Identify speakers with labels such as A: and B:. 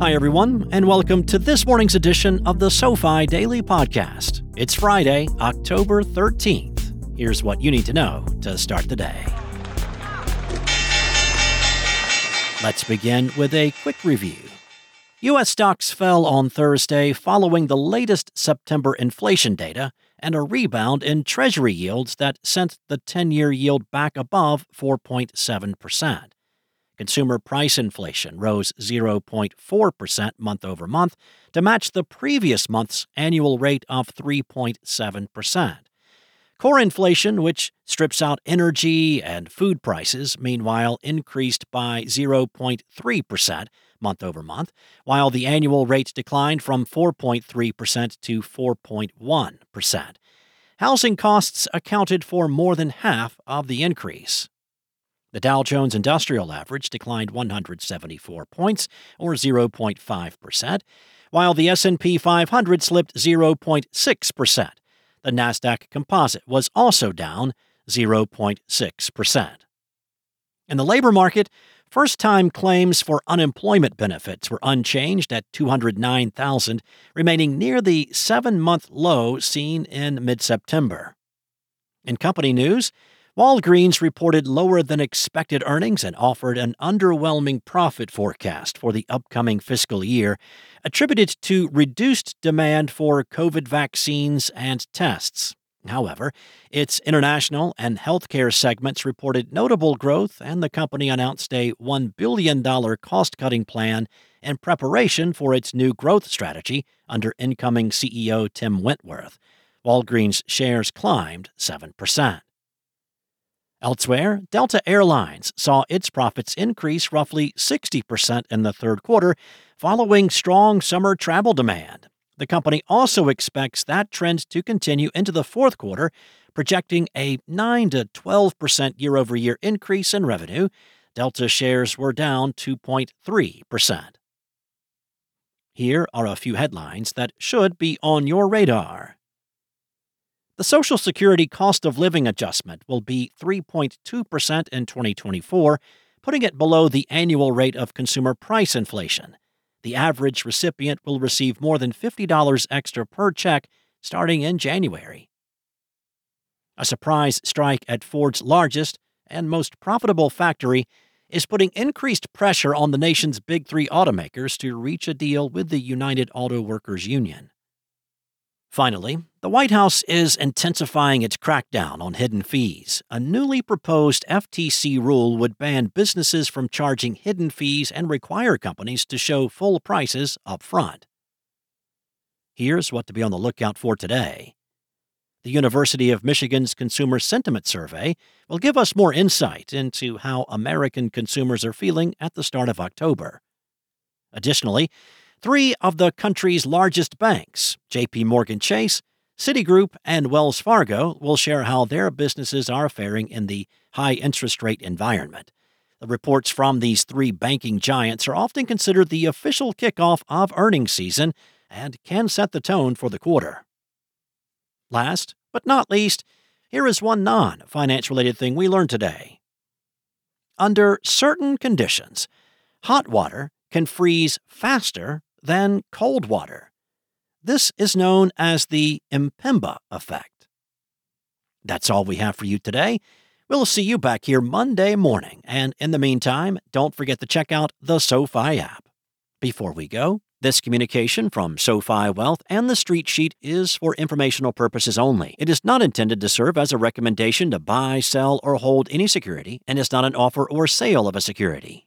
A: Hi, everyone, and welcome to this morning's edition of the SoFi Daily Podcast. It's Friday, October 13th. Here's what you need to know to start the day. Let's begin with a quick review. U.S. stocks fell on Thursday following the latest September inflation data and a rebound in Treasury yields that sent the 10 year yield back above 4.7%. Consumer price inflation rose 0.4% month over month to match the previous month's annual rate of 3.7%. Core inflation, which strips out energy and food prices, meanwhile increased by 0.3% month over month, while the annual rate declined from 4.3% to 4.1%. Housing costs accounted for more than half of the increase. The Dow Jones Industrial Average declined 174 points or 0.5%, while the S&P 500 slipped 0.6%. The Nasdaq Composite was also down 0.6%. In the labor market, first-time claims for unemployment benefits were unchanged at 209,000, remaining near the 7-month low seen in mid-September. In company news, Walgreens reported lower than expected earnings and offered an underwhelming profit forecast for the upcoming fiscal year, attributed to reduced demand for COVID vaccines and tests. However, its international and healthcare segments reported notable growth, and the company announced a $1 billion cost cutting plan in preparation for its new growth strategy under incoming CEO Tim Wentworth. Walgreens shares climbed 7%. Elsewhere, Delta Airlines saw its profits increase roughly 60% in the third quarter following strong summer travel demand. The company also expects that trend to continue into the fourth quarter, projecting a 9 to 12% year over year increase in revenue. Delta shares were down 2.3%. Here are a few headlines that should be on your radar. The Social Security cost of living adjustment will be 3.2% in 2024, putting it below the annual rate of consumer price inflation. The average recipient will receive more than $50 extra per check starting in January. A surprise strike at Ford's largest and most profitable factory is putting increased pressure on the nation's big three automakers to reach a deal with the United Auto Workers Union. Finally, the White House is intensifying its crackdown on hidden fees. A newly proposed FTC rule would ban businesses from charging hidden fees and require companies to show full prices up front. Here's what to be on the lookout for today. The University of Michigan's Consumer Sentiment Survey will give us more insight into how American consumers are feeling at the start of October. Additionally, Three of the country's largest banks, JP Morgan Chase, Citigroup, and Wells Fargo, will share how their businesses are faring in the high interest rate environment. The reports from these three banking giants are often considered the official kickoff of earnings season and can set the tone for the quarter. Last but not least, here is one non finance related thing we learned today. Under certain conditions, hot water can freeze faster than cold water. This is known as the Mpemba effect. That's all we have for you today. We'll see you back here Monday morning, and in the meantime, don't forget to check out the SoFi app. Before we go, this communication from SoFi Wealth and the Street Sheet is for informational purposes only. It is not intended to serve as a recommendation to buy, sell, or hold any security, and is not an offer or sale of a security.